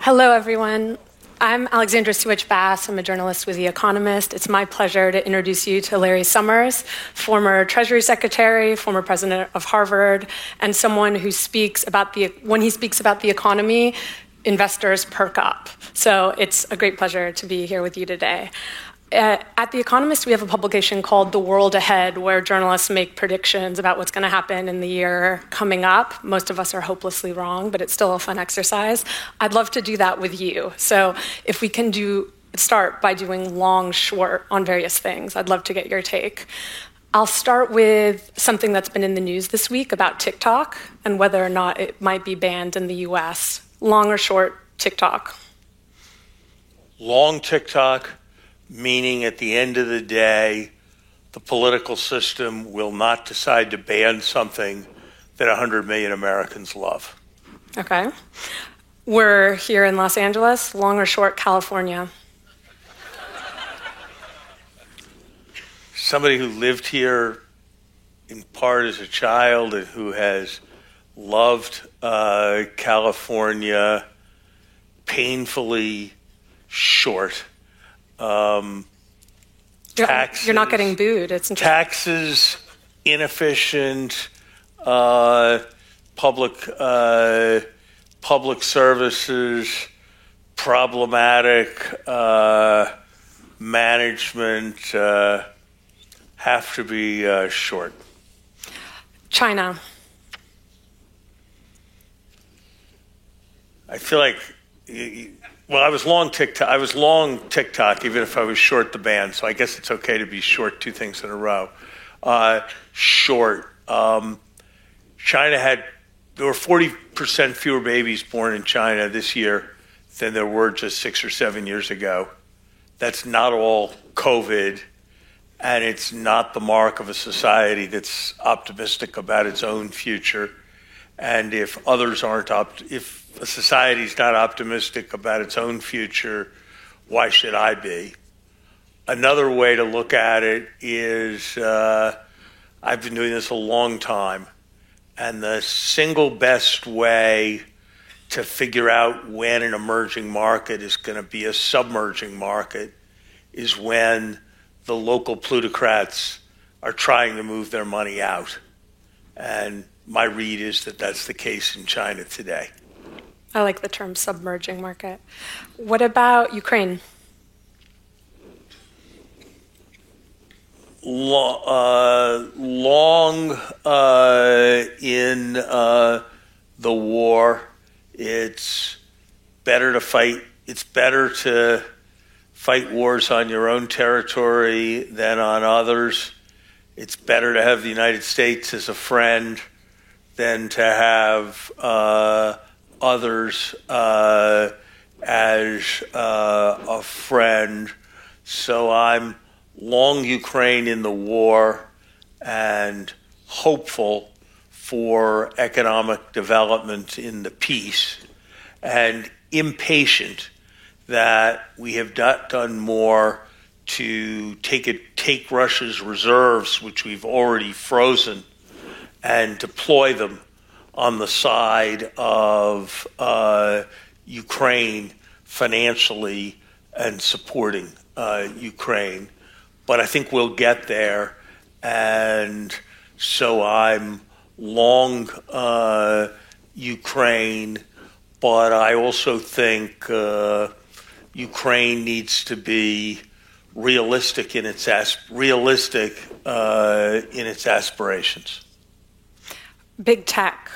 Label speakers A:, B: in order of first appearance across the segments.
A: Hello, everyone. I'm Alexandra Suich Bass. I'm a journalist with The Economist. It's my pleasure to introduce you to Larry Summers, former Treasury Secretary, former president of Harvard, and someone who speaks about the, when he speaks about the economy, investors perk up. So it's a great pleasure to be here with you today. Uh, at The Economist, we have a publication called The World Ahead, where journalists make predictions about what's going to happen in the year coming up. Most of us are hopelessly wrong, but it's still a fun exercise. I'd love to do that with you. So if we can do start by doing long, short on various things, I'd love to get your take. I'll start with something that's been in the news this week about TikTok and whether or not it might be banned in the US. Long or short TikTok?
B: Long TikTok meaning at the end of the day, the political system will not decide to ban something that 100 million Americans love.
A: Okay. We're here in Los Angeles, long or short California?
B: Somebody who lived here in part as a child and who has loved uh, California painfully short um, taxes.
A: You're not getting booed. It's
B: taxes, inefficient, uh, public uh, public services, problematic uh, management uh, have to be uh, short.
A: China.
B: I feel like well, I was long TikTok. I was long TikTok, even if I was short the band. So I guess it's okay to be short two things in a row. Uh, short. Um, China had there were forty percent fewer babies born in China this year than there were just six or seven years ago. That's not all COVID, and it's not the mark of a society that's optimistic about its own future. And if others aren't up, if a society is not optimistic about its own future, why should I be? Another way to look at it is uh, I've been doing this a long time, and the single best way to figure out when an emerging market is going to be a submerging market is when the local plutocrats are trying to move their money out. And my read is that that's the case in China today.
A: I like the term submerging market. What about Ukraine?
B: Long, uh, long uh, in uh, the war, it's better to fight. It's better to fight wars on your own territory than on others. It's better to have the United States as a friend than to have uh, others uh, as uh, a friend. So I'm long Ukraine in the war and hopeful for economic development in the peace and impatient that we have not done more to take it, take Russia's reserves, which we've already frozen, and deploy them on the side of uh, Ukraine financially and supporting uh, Ukraine. But I think we'll get there. And so I'm long uh, Ukraine, but I also think uh, Ukraine needs to be realistic in its realistic uh, in its aspirations.
A: Big tech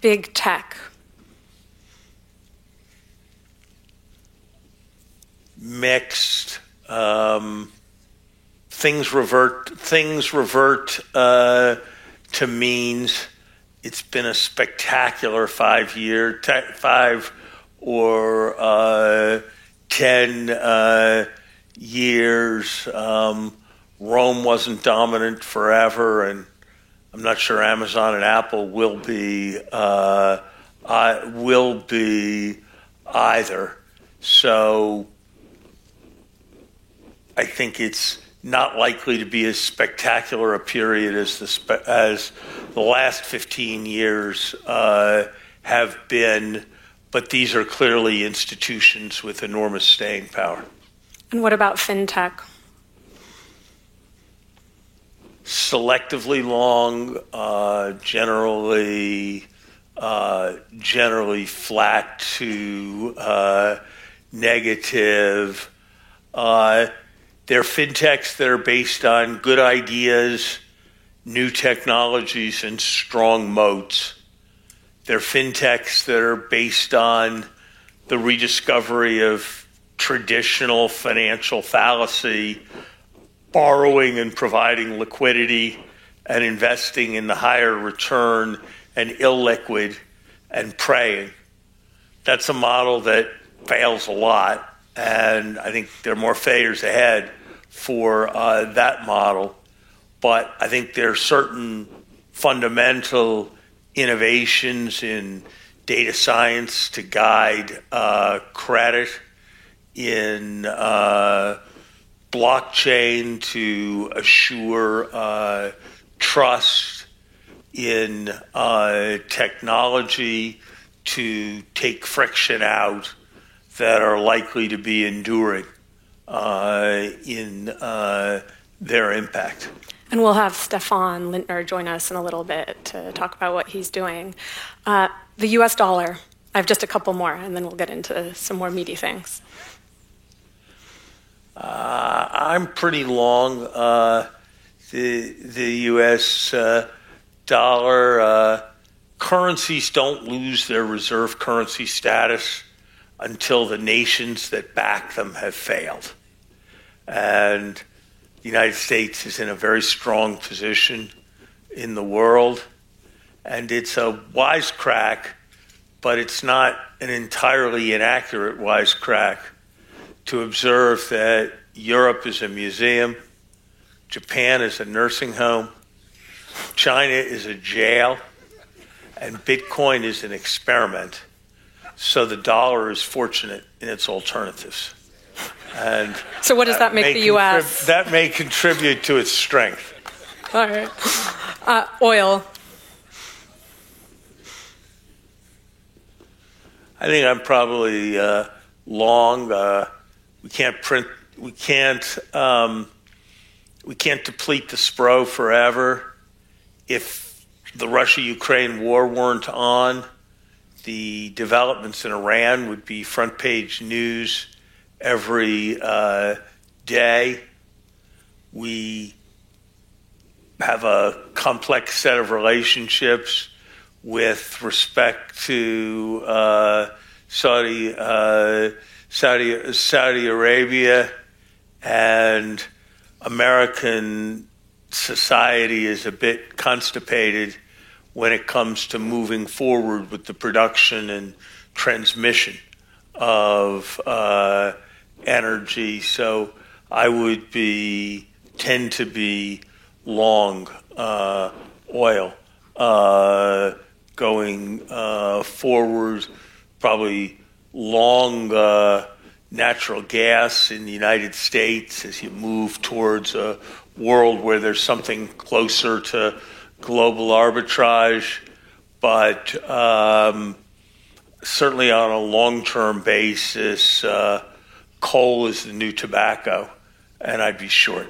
A: big tech?
B: Mixed. Um, things revert. Things revert uh, to means. It's been a spectacular five year, te- five or uh, ten uh, years. Um, Rome wasn't dominant forever, and I'm not sure Amazon and Apple will be uh, I, will be either. So I think it's not likely to be as spectacular a period as the spe- as the last 15 years uh, have been, but these are clearly institutions with enormous staying power.
A: And what about fintech?
B: Selectively long, uh, generally uh, generally flat to uh, negative. Uh, they're fintechs that are based on good ideas, new technologies, and strong moats. They're fintechs that are based on the rediscovery of traditional financial fallacy, borrowing and providing liquidity, and investing in the higher return and illiquid and praying. That's a model that fails a lot, and I think there are more failures ahead for uh, that model. But I think there are certain fundamental innovations in data science to guide uh, credit, in uh, blockchain to assure uh, trust, in uh, technology to take friction out that are likely to be enduring uh, in uh, their impact.
A: And we'll have Stephane Lintner join us in a little bit to talk about what he's doing. Uh, the US dollar, I have just a couple more, and then we'll get into some more meaty things.
B: Uh, I'm pretty long. Uh, the, the US uh, dollar uh, currencies don't lose their reserve currency status until the nations that back them have failed. And the United States is in a very strong position in the world. And it's a wisecrack, but it's not an entirely inaccurate wisecrack to observe that Europe is a museum, Japan is a nursing home, China is a jail, and Bitcoin is an experiment. So the dollar is fortunate in its alternatives. And
A: so, what does that, that make the U.S.?
B: Contrib- that may contribute to its strength.
A: All right. Uh, oil.
B: I think I'm probably uh, long. Uh, we can't print. We can't. Um, we can't deplete the SPRO forever. If the Russia-Ukraine war weren't on, the developments in Iran would be front page news every uh, day. We have a complex set of relationships with respect to uh, Saudi, uh, Saudi, Saudi Arabia and American society is a bit constipated when it comes to moving forward with the production and transmission of uh, energy. So I would be tend to be long uh, oil uh, going uh, forward, probably long uh, natural gas in the United States as you move towards a world where there's something closer to global arbitrage, but um, certainly on a long term basis, uh, coal is the new tobacco, and I'd be short.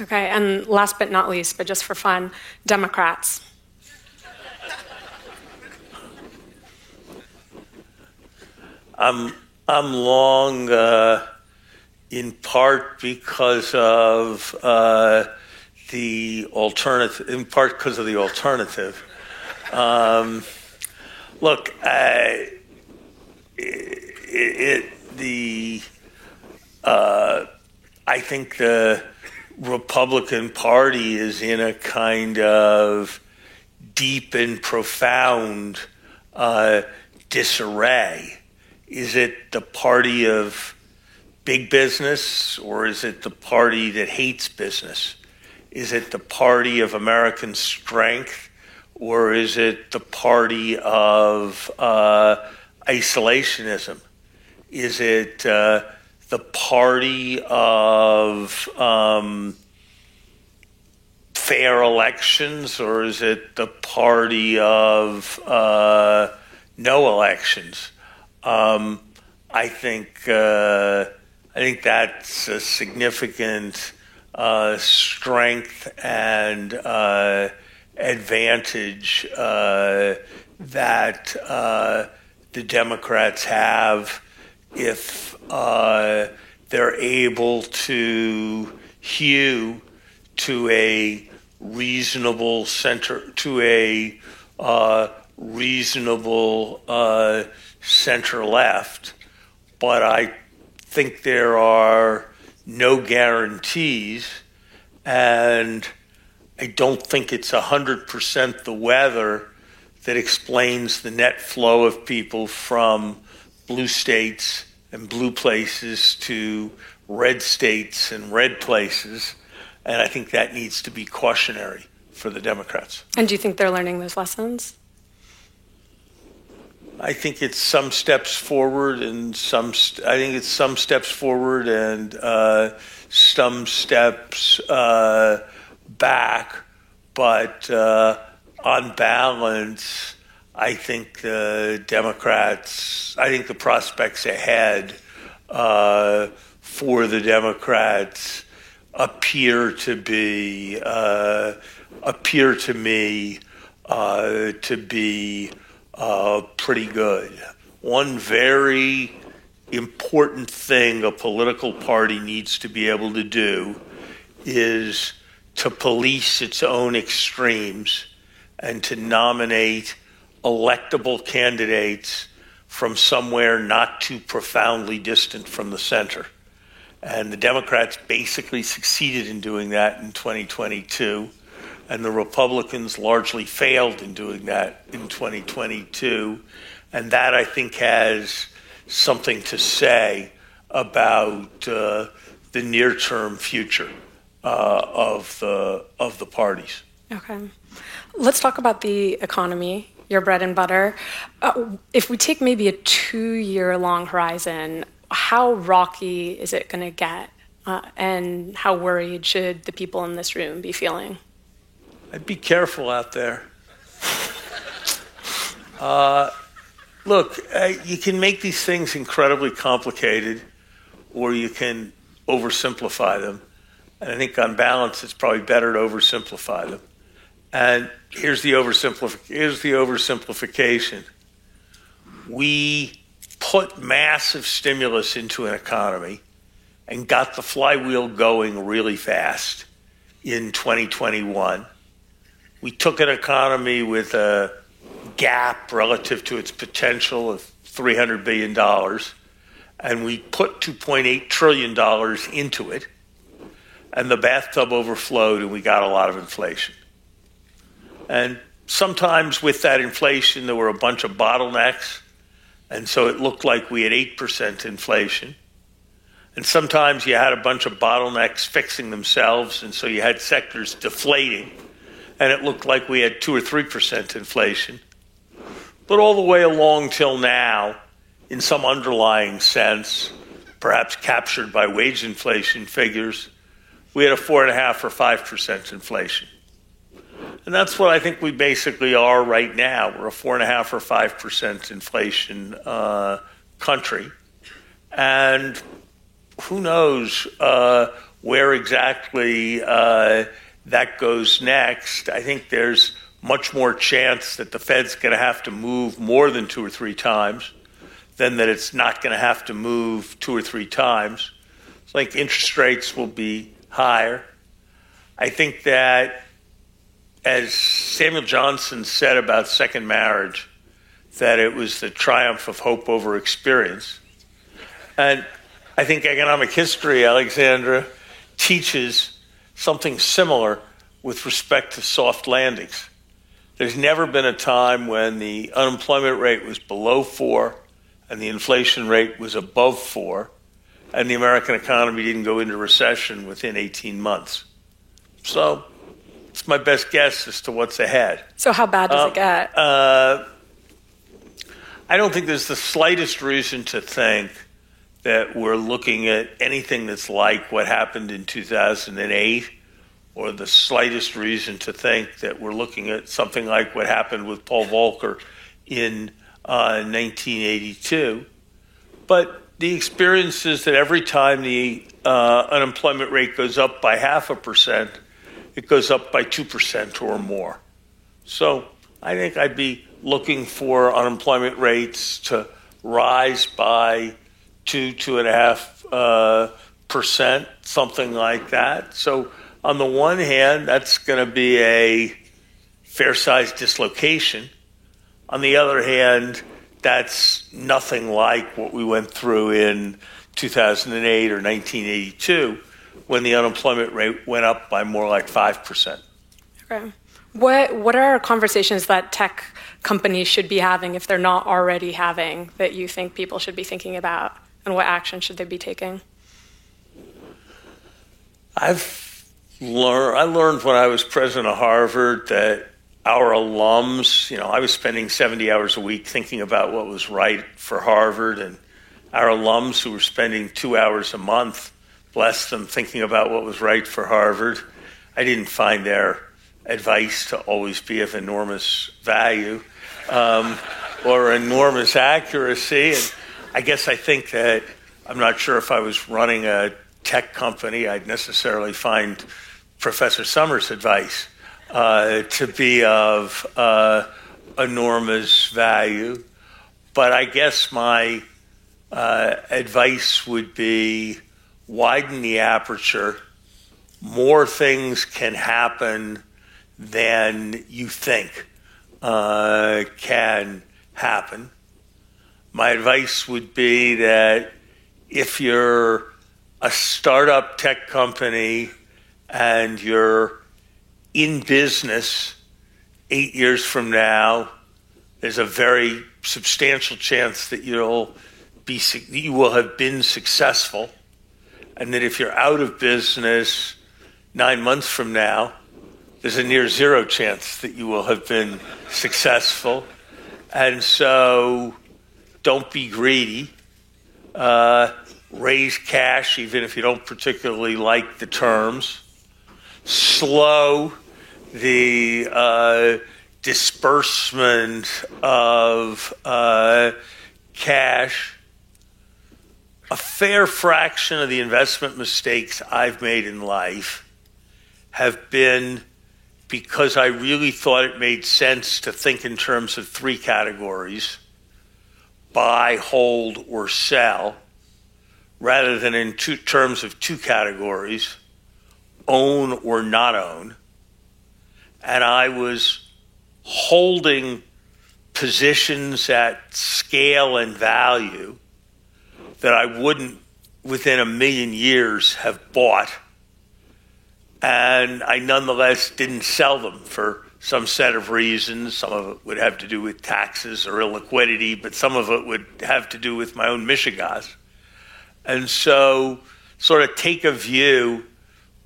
A: Okay, and last but not least, but just for fun, Democrats.
B: I'm I'm long uh, in part because of uh, the alternative, in part because of the alternative. Um, look, I, it, it, the uh, I think the Republican Party is in a kind of deep and profound uh, disarray is it the party of big business or is it the party that hates business? Is it the party of American strength or is it the party of uh, isolationism? Is it uh, the party of um, fair elections or is it the party of uh, no elections? Um, I think uh, I think that's a significant uh, strength and uh, advantage uh, that uh, the Democrats have if uh, they're able to hew to a reasonable center to a reasonable center left, but I think there are no guarantees, and I don't think it's 100% the weather that explains the net flow of people from blue states and blue places to red states and red places. And I think that needs to be cautionary for the Democrats.
A: And do you think they're learning those lessons?
B: I think it's some steps forward and some. St- I think it's some steps forward and uh, some steps uh, back, but uh, on balance, I think the Democrats. I think the prospects ahead uh, for the Democrats appear to be uh, appear to me uh, to be uh, pretty good. One very important thing a political party needs to be able to do is to police its own extremes and to nominate electable candidates from somewhere not too profoundly distant from the center. And the Democrats basically succeeded in doing that in 2022 and the Republicans largely failed in doing that in 2022. And that, I think, has something to say about uh, the near term future uh, of, the, of the parties.
A: Okay. Let's talk about the economy, your bread and butter. Uh, if we take maybe a two year long horizon, how rocky is it going to get? Uh, and how worried should the people in this room be feeling?
B: I'd be careful out there. Uh, look, uh, you can make these things incredibly complicated, or you can oversimplify them. And I think, on balance, it's probably better to oversimplify them. And here's the, here's the oversimplification we put massive stimulus into an economy and got the flywheel going really fast in 2021 we took an economy with a gap relative to its potential of $300 billion, and we put $2.8 trillion into it, and the bathtub overflowed, and we got a lot of inflation. And sometimes with that inflation, there were a bunch of bottlenecks, and so it looked like we had 8% inflation. And sometimes you had a bunch of bottlenecks fixing themselves, and so you had sectors deflating and it looked like we had 2 or 3% inflation. But all the way along till now, in some underlying sense, perhaps captured by wage inflation figures, we had a 4.5 or 5% inflation. And that's what I think we basically are right now. We're a 4.5 or 5% inflation uh, country. And who knows uh, where exactly uh, that goes next, I think there's much more chance that the Fed's going to have to move more than two or three times than that it's not going to have to move two or three times. I think interest rates will be higher. I think that, as Samuel Johnson said about second marriage, that it was the triumph of hope over experience. And I think economic history, Alexandra, teaches something similar with respect to soft landings. There's never been a time when the unemployment rate was below four and the inflation rate was above four, and the American economy didn't go into recession within 18 months. So it's my best guess as to what's ahead.
A: So, how bad does uh, it get? Uh,
B: I don't think there's the slightest reason to think that we're looking at anything that's like what happened in 2008 or the slightest reason to think that we're looking at something like what happened with Paul Volcker in uh, 1982. But the experience is that every time the uh, unemployment rate goes up by half a percent, it goes up by 2% or more. So I think I'd be looking for unemployment rates to rise by two, two and a half uh, percent, something like that. So on the one hand, that's going to be a fair sized dislocation. On the other hand, that's nothing like what we went through in 2008 or 1982 when the unemployment rate went up by more like 5%.
A: Okay. What, what are conversations that tech companies should be having if they're not already having that you think people should be thinking about? And what action should they be taking?
B: I've learned, I learned when I was president of Harvard that our alums, you know, I was spending 70 hours a week thinking about what was right for Harvard, and our alums who were spending two hours a month, bless them, thinking about what was right for Harvard. I didn't find their advice to always be of enormous value um, or enormous accuracy. And I guess I think that I'm not sure if I was running a tech company, I'd necessarily find Professor Summers' advice uh, to be of uh, enormous value. But I guess my uh, advice would be widen the aperture. More things can happen than you think uh, can happen. My advice would be that if you're a startup tech company and you're in business eight years from now, there's a very substantial chance that you'll be you will have been successful, and that if you're out of business nine months from now, there's a near zero chance that you will have been successful, and so don't be greedy. Uh, raise cash even if you don't particularly like the terms. Slow the uh, disbursement of uh, cash. A fair fraction of the investment mistakes I've made in life have been because I really thought it made sense to think in terms of three categories buy, hold, or sell, rather than in two terms of two categories own or not own and I was holding positions at scale and value that I wouldn't within a million years have bought. And I nonetheless didn't sell them for some set of reasons. Some of it would have to do with taxes or illiquidity, but some of it would have to do with my own mishegas. And so, sort of take a view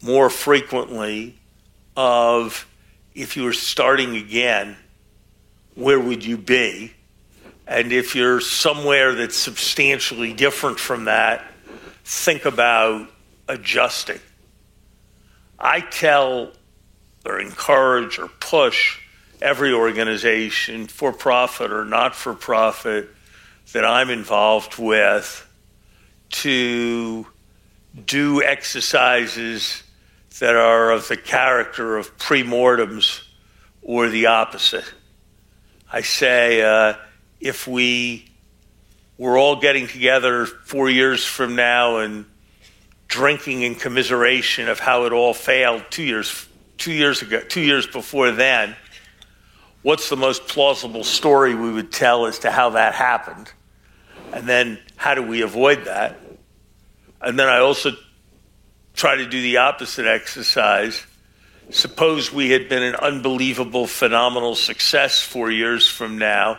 B: more frequently of if you were starting again, where would you be? And if you're somewhere that's substantially different from that, think about adjusting. I tell or encourage or push every organization, for profit or not for profit, that I'm involved with to do exercises that are of the character of premortems or the opposite. I say, uh, if we were all getting together four years from now and drinking in commiseration of how it all failed two years, two years ago, two years before then, what's the most plausible story we would tell as to how that happened? And then how do we avoid that? And then I also try to do the opposite exercise. Suppose we had been an unbelievable, phenomenal success four years from now,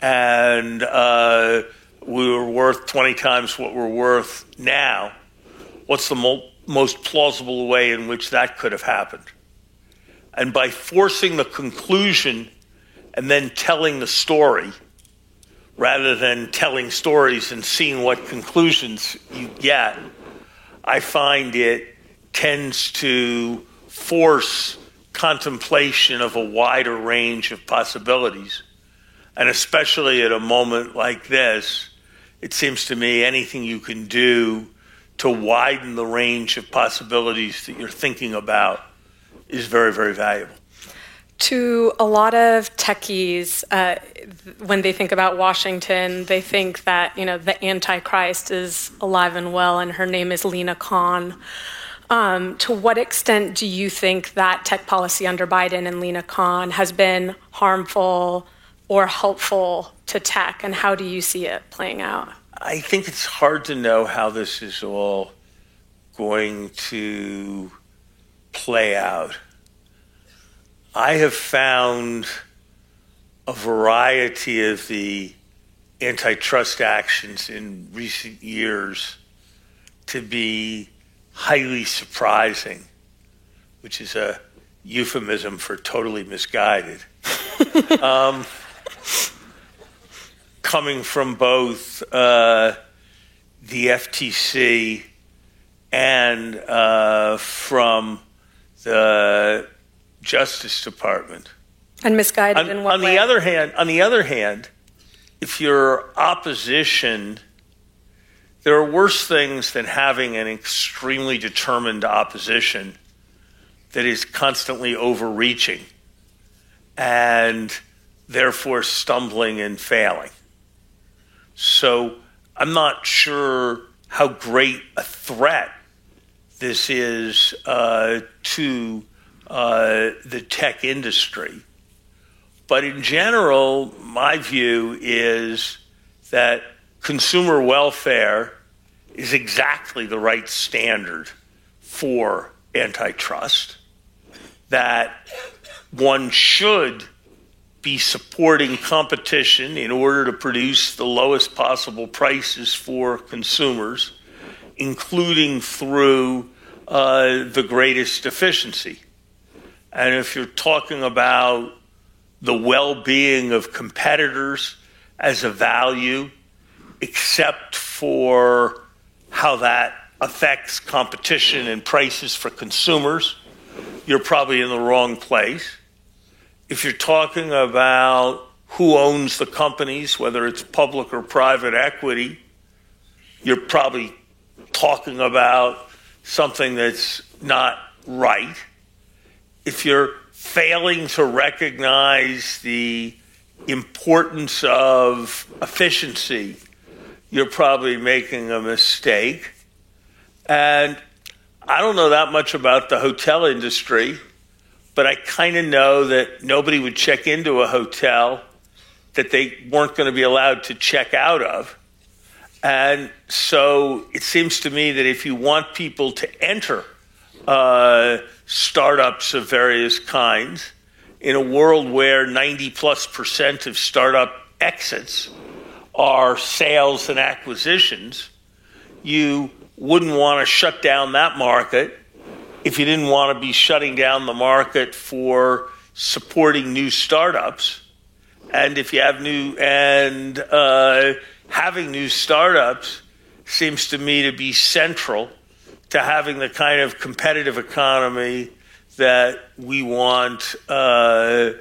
B: and uh, we were worth 20 times what we're worth now. What's the mo- most plausible way in which that could have happened? And by forcing the conclusion and then telling the story, rather than telling stories and seeing what conclusions you get, I find it tends to force contemplation of a wider range of possibilities. And especially at a moment like this, it seems to me anything you can do to widen the range of possibilities that you're thinking about is very, very valuable.
A: To a lot of techies, uh, when they think about Washington, they think that you know the Antichrist is alive and well, and her name is Lina Khan. Um, to what extent do you think that tech policy under Biden and Lina Khan has been harmful or helpful to tech, and how do you see it playing out?
B: I think it's hard to know how this is all going to play out. I have found a variety of the antitrust actions in recent years to be highly surprising, which is a euphemism for totally misguided. um, coming from both uh, the FTC and uh, from the Justice Department.
A: And misguided
B: on,
A: in what
B: on
A: way?
B: the other hand, on the other hand, if you're opposition, there are worse things than having an extremely determined opposition that is constantly overreaching and therefore stumbling and failing. So I'm not sure how great a threat this is uh, to uh, the tech industry. But in general, my view is that consumer welfare is exactly the right standard for antitrust, that one should be supporting competition in order to produce the lowest possible prices for consumers, including through uh, the greatest efficiency. And if you're talking about the well being of competitors as a value, except for how that affects competition and prices for consumers, you're probably in the wrong place if you're talking about who owns the companies, whether it's public or private equity, you're probably talking about something that's not right. If you're failing to recognize the importance of efficiency, you're probably making a mistake. And I don't know that much about the hotel industry but I kind of know that nobody would check into a hotel that they weren't going to be allowed to check out of. And so it seems to me that if you want people to enter uh, startups of various kinds, in a world where 90 plus percent of startup exits are sales and acquisitions, you wouldn't want to shut down that market if you didn't want to be shutting down the market for supporting new startups, and if you have new and uh, having new startups seems to me to be central to having the kind of competitive economy that we want uh,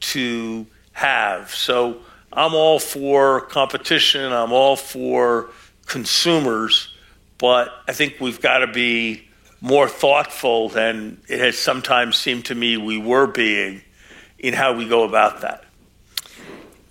B: to have. So I'm all for competition. I'm all for consumers, but I think we've got to be more thoughtful than it has sometimes seemed to me we were being in how we go about that.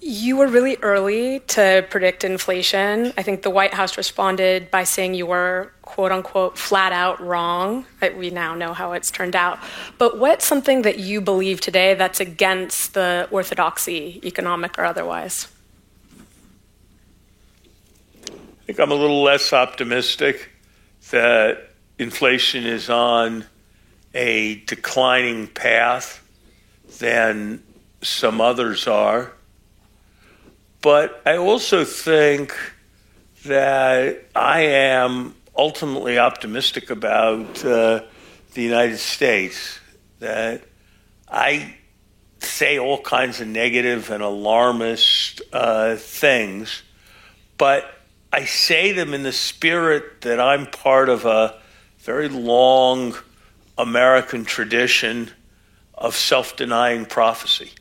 A: You were really early to predict inflation. I think the White House responded by saying you were, quote unquote, flat out wrong. Uh, we now know how it's turned out. But what's something that you believe today that's against the orthodoxy, economic or otherwise?
B: I think I'm a little less optimistic that inflation is on a declining path than some others are. But I also think that I am ultimately optimistic about uh, the United States, that I say all kinds of negative and alarmist uh, things, but I say them in the spirit that I'm part of a very long American tradition of self denying prophecy.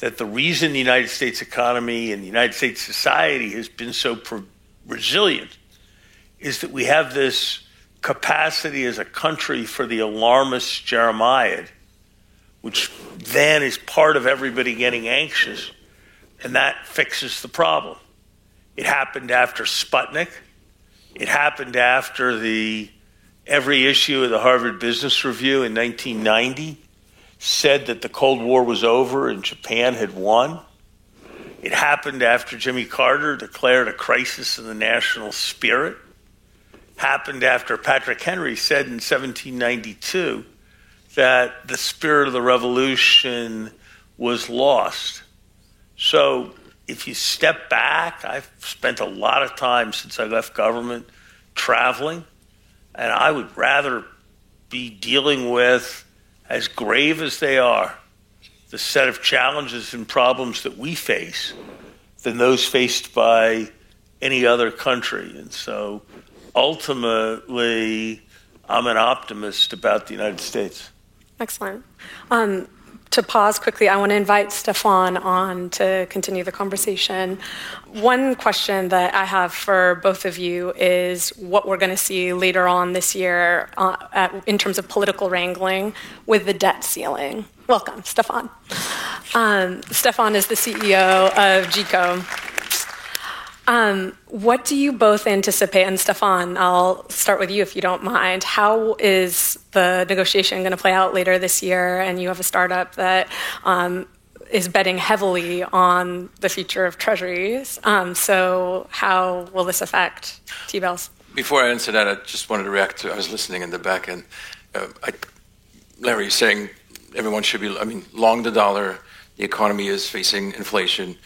B: That the reason the United States economy and the United States society has been so resilient is that we have this capacity as a country for the alarmist Jeremiad, which then is part of everybody getting anxious, and that fixes the problem. It happened after Sputnik. It happened after the every issue of the Harvard Business Review in 1990 said that the Cold War was over and Japan had won. It happened after Jimmy Carter declared a crisis in the national spirit. Happened after Patrick Henry said in 1792 that the spirit of the revolution was lost. So if you step back, I've spent a lot of time since I left government traveling, and I would rather be dealing with, as grave as they are, the set of challenges and problems that we face than those faced by any other country. And so ultimately, I'm an optimist about the United States.
A: Excellent. Um, to pause quickly, I want to invite Stephane on to continue the conversation. One question that I have for both of you is what we're going to see later on this year uh, at, in terms of political wrangling with the debt ceiling. Welcome, Stephane. Um, Stephane is the CEO of Jiko. Um, what do you both anticipate? And Stephane, I'll start with you if you don't mind. How is the negotiation going to play out later this year? And you have a startup that um, is betting heavily on the future of treasuries. Um, so, how will this affect T bills?
C: Before I answer that, I just wanted to react to I was listening in the back, and uh, I, Larry saying everyone should be, I mean, long the dollar, the economy is facing inflation.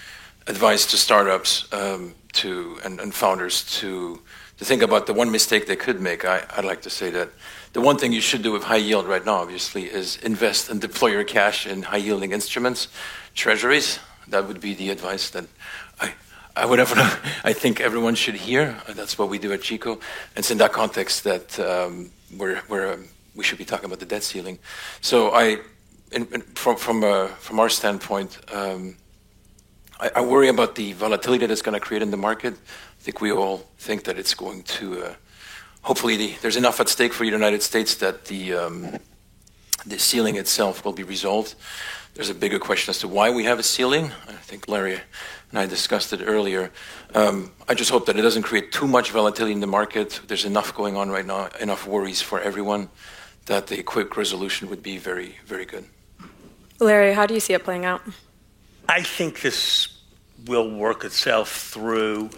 C: Advice to startups um, to and, and, founders to to think about the one mistake they could make. I, I'd like to say that the one thing you should do with high yield right now, obviously, is invest and deploy your cash in high yielding instruments, treasuries. That would be the advice that I, I would have, I think everyone should hear. That's what we do at. And it's in that context that um, we're, we're, um, we should be talking about the debt ceiling. So I, in, in, from, from, uh, from our standpoint, um, I, I, worry about the volatility that it's going to create in the market. I think we all think that it's going to uh, hopefully the, there's enough at stake for the United States that the, um, the ceiling itself will be resolved. There's a bigger question as to why we have a ceiling. I think Larry and I discussed it earlier. Um, I just hope that it doesn't create too much volatility in the market. There's enough going on right now, enough worries for everyone, that the quick resolution would be very, very good.
A: Larry, how do you see it playing out?
B: I think this will work itself through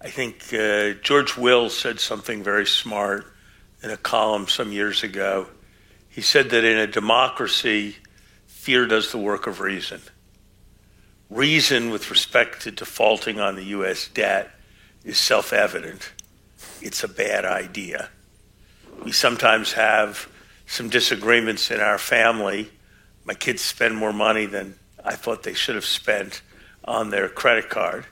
B: I think uh, George Will said something very smart in a column some years ago. He said that in a democracy, fear does the work of reason. Reason with respect to defaulting on the U.S. debt is self evident. It's a bad idea. We sometimes have some disagreements in our family. My kids spend more money than I thought they should have spent on their credit card.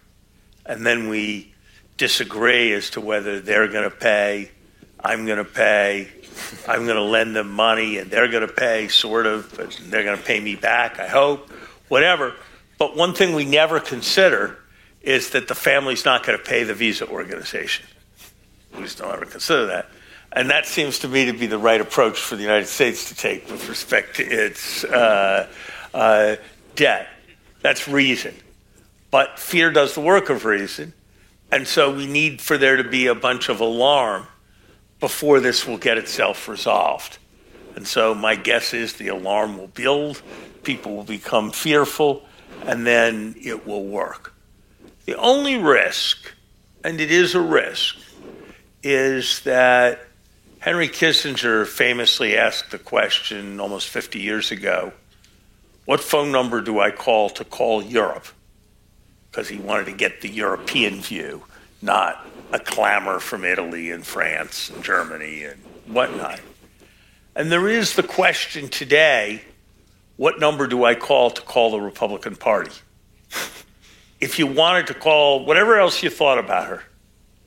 B: And then we disagree as to whether they're going to pay, I'm going to pay, I'm going to lend them money, and they're going to pay, sort of, they're going to pay me back, I hope, whatever. But one thing we never consider is that the family's not going to pay the visa organization. We just don't ever consider that. And that seems to me to be the right approach for the United States to take with respect to its uh, uh, debt. That's reason. But fear does the work of reason. And so we need for there to be a bunch of alarm before this will get itself resolved. And so my guess is the alarm will build, people will become fearful, and then it will work. The only risk, and it is a risk, is that Henry Kissinger famously asked the question almost 50 years ago what phone number do I call to call Europe? because he wanted to get the European view, not a clamor from Italy and France and Germany and whatnot. And there is the question today what number do I call to call the Republican Party? if you wanted to call whatever else you thought about her,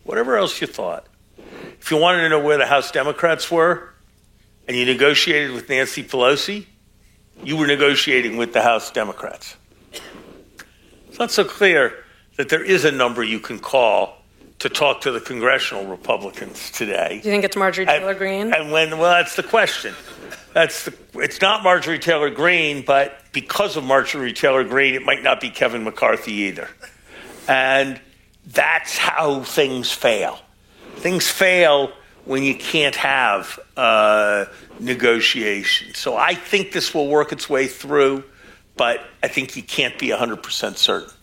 B: whatever else you thought, if you wanted to know where the House Democrats were and you negotiated with Nancy Pelosi, you were negotiating with the House Democrats It's not so clear that there is a number you can call to talk to the congressional Republicans today.
A: Do you think it's Marjorie Taylor Greene?
B: And when, well, that's the question. That's the, it's not Marjorie Taylor Greene, but because of Marjorie Taylor Greene, it might not be Kevin McCarthy either. And that's how things fail. Things fail when you can't have uh, negotiation. So I think this will work its way through, but I think you can't be 100% certain.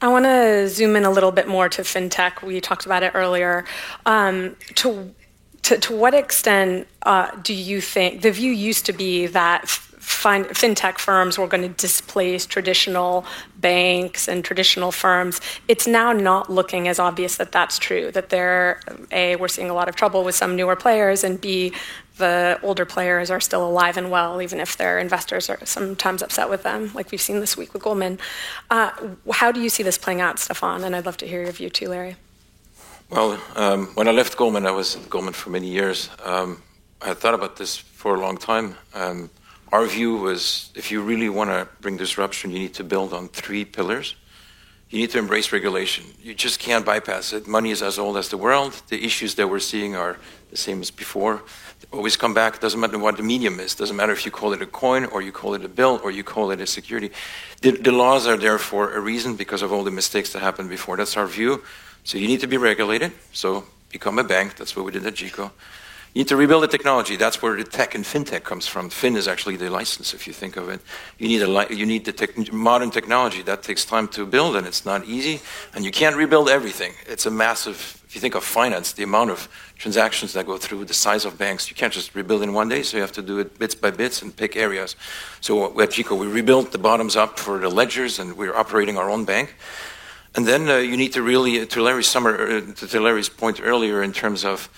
A: I want to zoom in a little bit more to fintech. We talked about it earlier. Um, to, to, to what extent uh, do you think the view used to be that fin- fintech firms were going to displace traditional banks and traditional firms? It's now not looking as obvious that that's true. That they're a we're seeing a lot of trouble with some newer players, and b the older players are still alive and well, even if their investors are sometimes upset with them, like we've seen this week with Goldman. Uh, how do you see this playing out, Stephane? And I'd love to hear your view too, Larry.
C: Well, um, when I left Goldman, I was at Goldman for many years. Um, I had thought about this for a long time. Um, our view was if you really want to bring disruption, you need to build on three pillars. You need to embrace regulation. You just can't bypass it. Money is as old as the world. The issues that we're seeing are the same as before always come back. It doesn't matter what the medium is. It doesn't matter if you call it a coin or you call it a bill or you call it a security. The, the, laws are there for a reason because of all the mistakes that happened before. That's our view. So you need to be regulated. So become a bank. That's what we did at Jiko. You need to rebuild the technology. That's where the tech and fintech comes from. Fin is actually the license, if you think of it. You need, a, you need the modern technology. That takes time to build, and it's not easy. And you can't rebuild everything. It's a massive, if you think of finance, the amount of transactions that go through, the size of banks, you can't just rebuild in one day, so you have to do it bits by bits and pick areas. So at Jiko, we rebuilt the bottoms up for the ledgers, and we're operating our own bank. And then uh, you need to really, to Larry's, summer, uh, to Larry's point earlier in terms of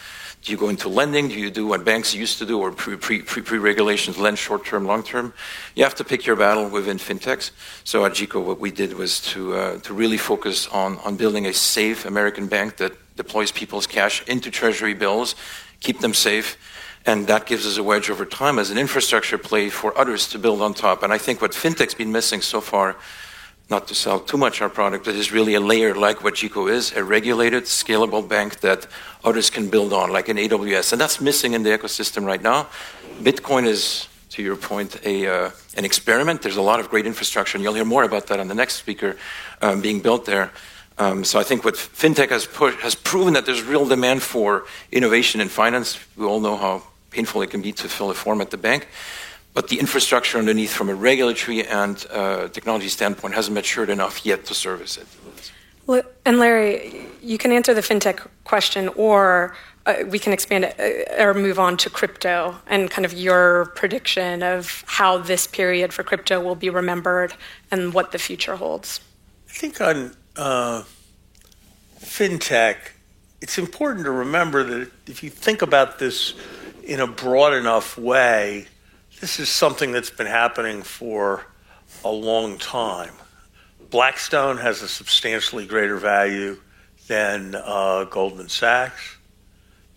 C: do you go into lending? Do you do what banks used to do, or pre, pre, pre, regulations, lend short term, long term? You have to pick your battle within fintechs. So at Jiko, what we did was to, uh, to really focus on, on building a safe American bank that deploys people's cash into treasury bills, keep them safe, and that gives us a wedge over time as an infrastructure play for others to build on top. And I think what fintech's been missing so far not to sell too much our product, but is really a layer like what Jiko is, a regulated, scalable bank that others can build on, like an AWS. And that's missing in the ecosystem right now. Bitcoin is, to your point, a, uh, an experiment. There's a lot of great infrastructure, and you'll hear more about that on the next speaker um, being built there. Um, so I think what fintech has, pushed, has proven that there's real demand for innovation in finance. We all know how painful it can be to fill a form at the bank but the infrastructure underneath from a regulatory and uh, technology standpoint hasn't matured enough yet to service it.
A: And Larry, you can answer the fintech question, or uh, we can expand it uh, or move on to crypto and kind of your prediction of how this period for crypto will be remembered and what the future holds.
B: I think on uh, fintech, it's important to remember that if you think about this in a broad enough way, this is something that's been happening for a long time. Blackstone has a substantially greater value than uh, Goldman Sachs.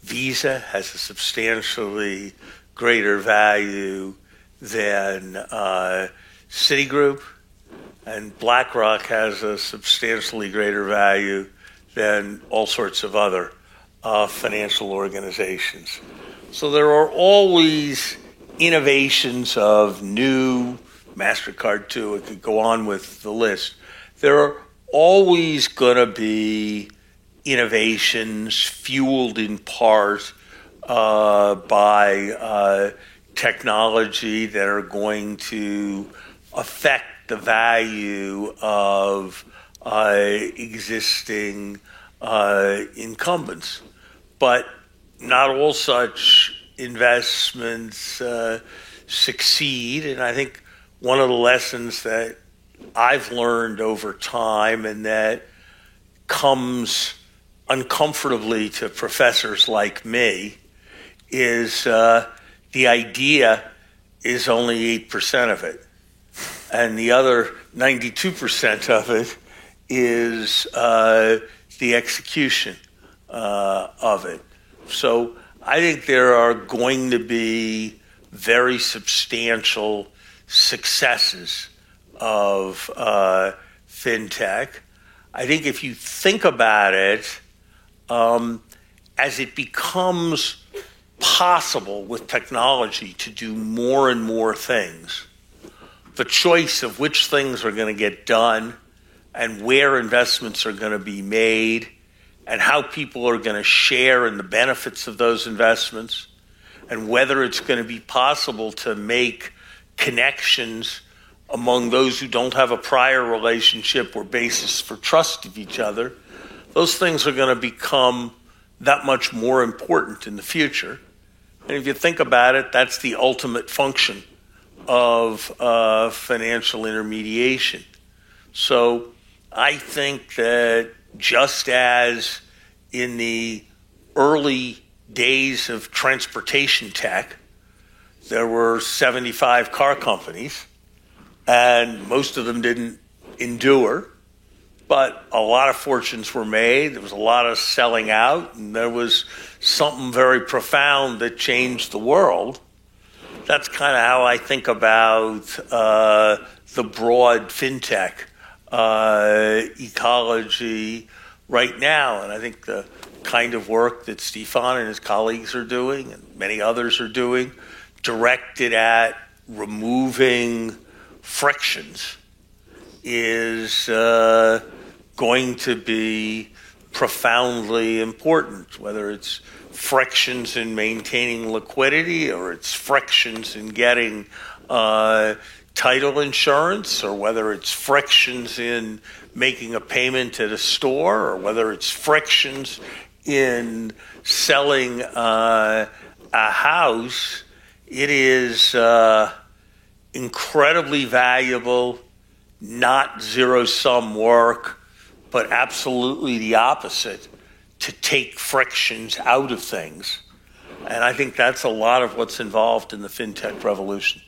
B: Visa has a substantially greater value than uh, Citigroup. And BlackRock has a substantially greater value than all sorts of other uh, financial organizations. So there are always innovations of new MasterCard too, it could go on with the list. There are always going to be innovations fueled in part uh, by uh, technology that are going to affect the value of uh, existing uh, incumbents. But not all such investments uh, succeed. And I think one of the lessons that I've learned over time and that comes uncomfortably to professors like me is uh, the idea is only 8% of it. And the other 92% of it is uh, the execution uh, of it. So I think there are going to be very substantial successes of uh, fintech. I think if you think about it, um, as it becomes possible with technology to do more and more things, the choice of which things are going to get done and where investments are going to be made and how people are going to share in the benefits of those investments and whether it's going to be possible to make connections among those who don't have a prior relationship or basis for trust of each other, those things are going to become that much more important in the future. And if you think about it, that's the ultimate function of uh, financial intermediation. So I think that just as in the early days of transportation tech, there were 75 car companies, and most of them didn't endure, but a lot of fortunes were made. There was a lot of selling out, and there was something very profound that changed the world. That's kind of how I think about uh, the broad fintech uh, ecology right now. And I think the kind of work that Stephane and his colleagues are doing, and many others are doing, directed at removing frictions, is uh, going to be profoundly important, whether it's frictions in maintaining liquidity or it's frictions in getting uh, title insurance or whether it's frictions in making a payment at a store or whether it's frictions in selling uh, a house, it is uh, incredibly valuable, not zero sum work, but absolutely the opposite to take frictions out of things. And I think that's a lot of what's involved in the fintech revolution.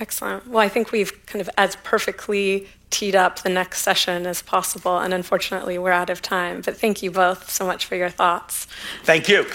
A: Excellent. Well, I think we've kind of as perfectly teed up the next session as possible, and unfortunately, we're out of time. But thank you both so much for your thoughts.
B: Thank you.